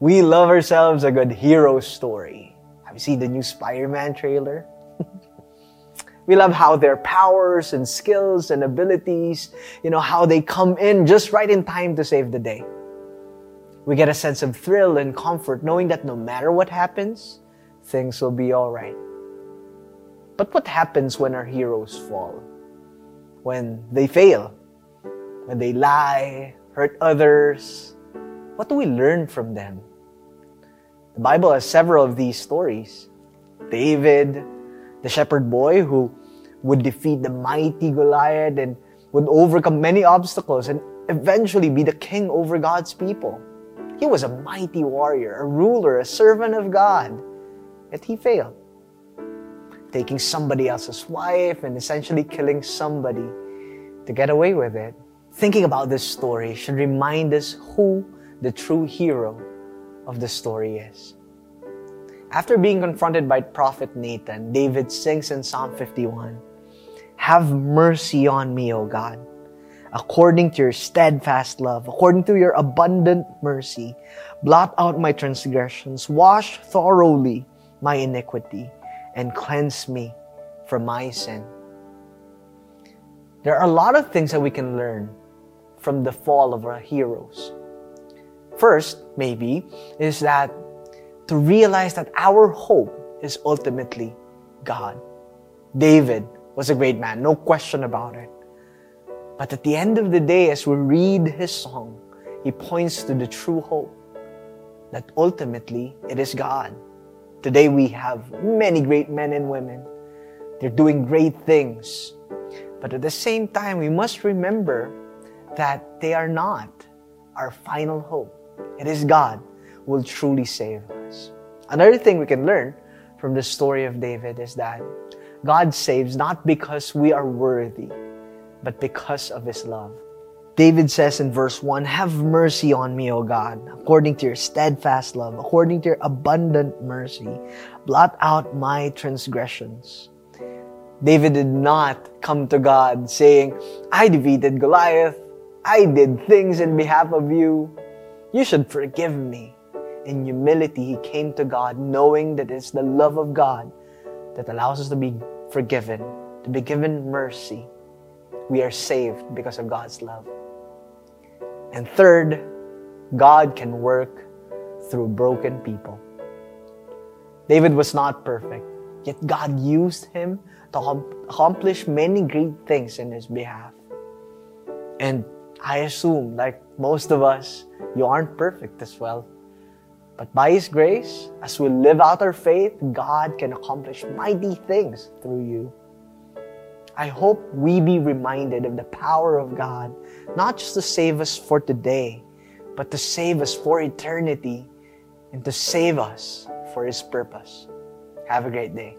We love ourselves a good hero story. Have you seen the new Spider-Man trailer? we love how their powers and skills and abilities, you know, how they come in just right in time to save the day. We get a sense of thrill and comfort knowing that no matter what happens, things will be alright. But what happens when our heroes fall? When they fail? When they lie, hurt others? What do we learn from them? The Bible has several of these stories. David, the shepherd boy who would defeat the mighty Goliath and would overcome many obstacles and eventually be the king over God's people. He was a mighty warrior, a ruler, a servant of God. Yet he failed, taking somebody else's wife and essentially killing somebody to get away with it. Thinking about this story should remind us who the true hero of the story is. After being confronted by prophet Nathan, David sings in Psalm 51, Have mercy on me, O God according to your steadfast love, according to your abundant mercy. Blot out my transgressions, wash thoroughly my iniquity, and cleanse me from my sin. There are a lot of things that we can learn from the fall of our heroes. First, maybe, is that to realize that our hope is ultimately God. David was a great man, no question about it. But at the end of the day, as we read his song, he points to the true hope that ultimately it is God. Today we have many great men and women. They're doing great things. But at the same time, we must remember that they are not our final hope. It is God who will truly save us. Another thing we can learn from the story of David is that God saves not because we are worthy, but because of His love. David says in verse 1, Have mercy on me, O God, according to your steadfast love, according to your abundant mercy. Blot out my transgressions. David did not come to God saying, I defeated Goliath. I did things in behalf of you. You should forgive me. In humility, he came to God knowing that it's the love of God that allows us to be forgiven, to be given mercy, we are saved because of God's love. And third, God can work through broken people. David was not perfect, yet God used him to accomplish many great things in his behalf. And I assume, like most of us, you aren't perfect as well. But by His grace, as we live out our faith, God can accomplish mighty things through you. I hope we be reminded of the power of God, not just to save us for today, but to save us for eternity and to save us for His purpose. Have a great day.